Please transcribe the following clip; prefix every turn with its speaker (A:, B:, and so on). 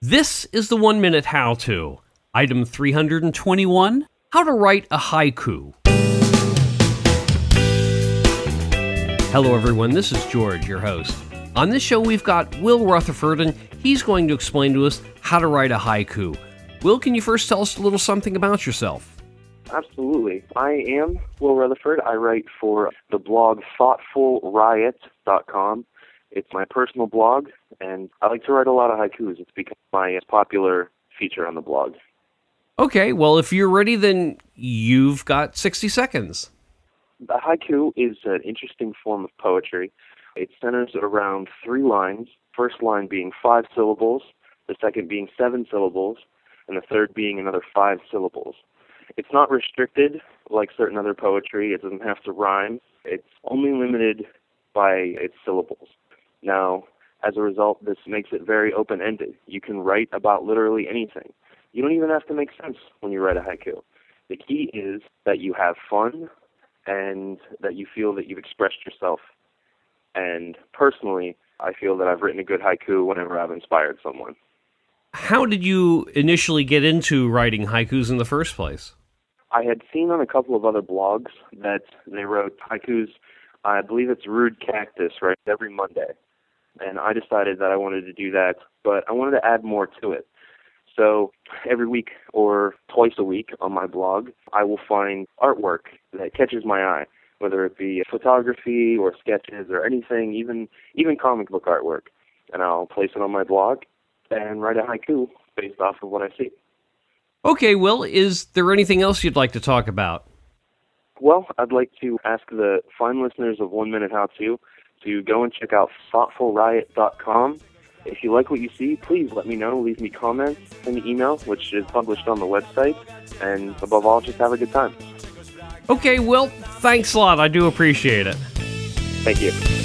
A: This is the one minute how to. Item 321 How to write a haiku. Hello, everyone. This is George, your host. On this show, we've got Will Rutherford, and he's going to explain to us how to write a haiku. Will, can you first tell us a little something about yourself?
B: Absolutely. I am Will Rutherford. I write for the blog thoughtfulriot.com. It's my personal blog, and I like to write a lot of haikus. It's become my popular feature on the blog.
A: Okay, well, if you're ready, then you've got 60 seconds.
B: The haiku is an interesting form of poetry. It centers around three lines, first line being five syllables, the second being seven syllables, and the third being another five syllables. It's not restricted like certain other poetry. It doesn't have to rhyme. It's only limited by its syllables. Now, as a result, this makes it very open ended. You can write about literally anything. You don't even have to make sense when you write a haiku. The key is that you have fun and that you feel that you've expressed yourself. And personally, I feel that I've written a good haiku whenever I've inspired someone.
A: How did you initially get into writing haikus in the first place?
B: I had seen on a couple of other blogs that they wrote haikus. I believe it's Rude Cactus, right? Every Monday and I decided that I wanted to do that, but I wanted to add more to it. So every week or twice a week on my blog, I will find artwork that catches my eye, whether it be photography or sketches or anything, even even comic book artwork, and I'll place it on my blog and write a haiku based off of what I see.
A: Okay, Will, is there anything else you'd like to talk about?
B: Well, I'd like to ask the fine listeners of One Minute How To to go and check out thoughtfulriot.com. If you like what you see, please let me know. Leave me comments, send me email, which is published on the website. And above all, just have a good time.
A: Okay, well, thanks a lot. I do appreciate it.
B: Thank you.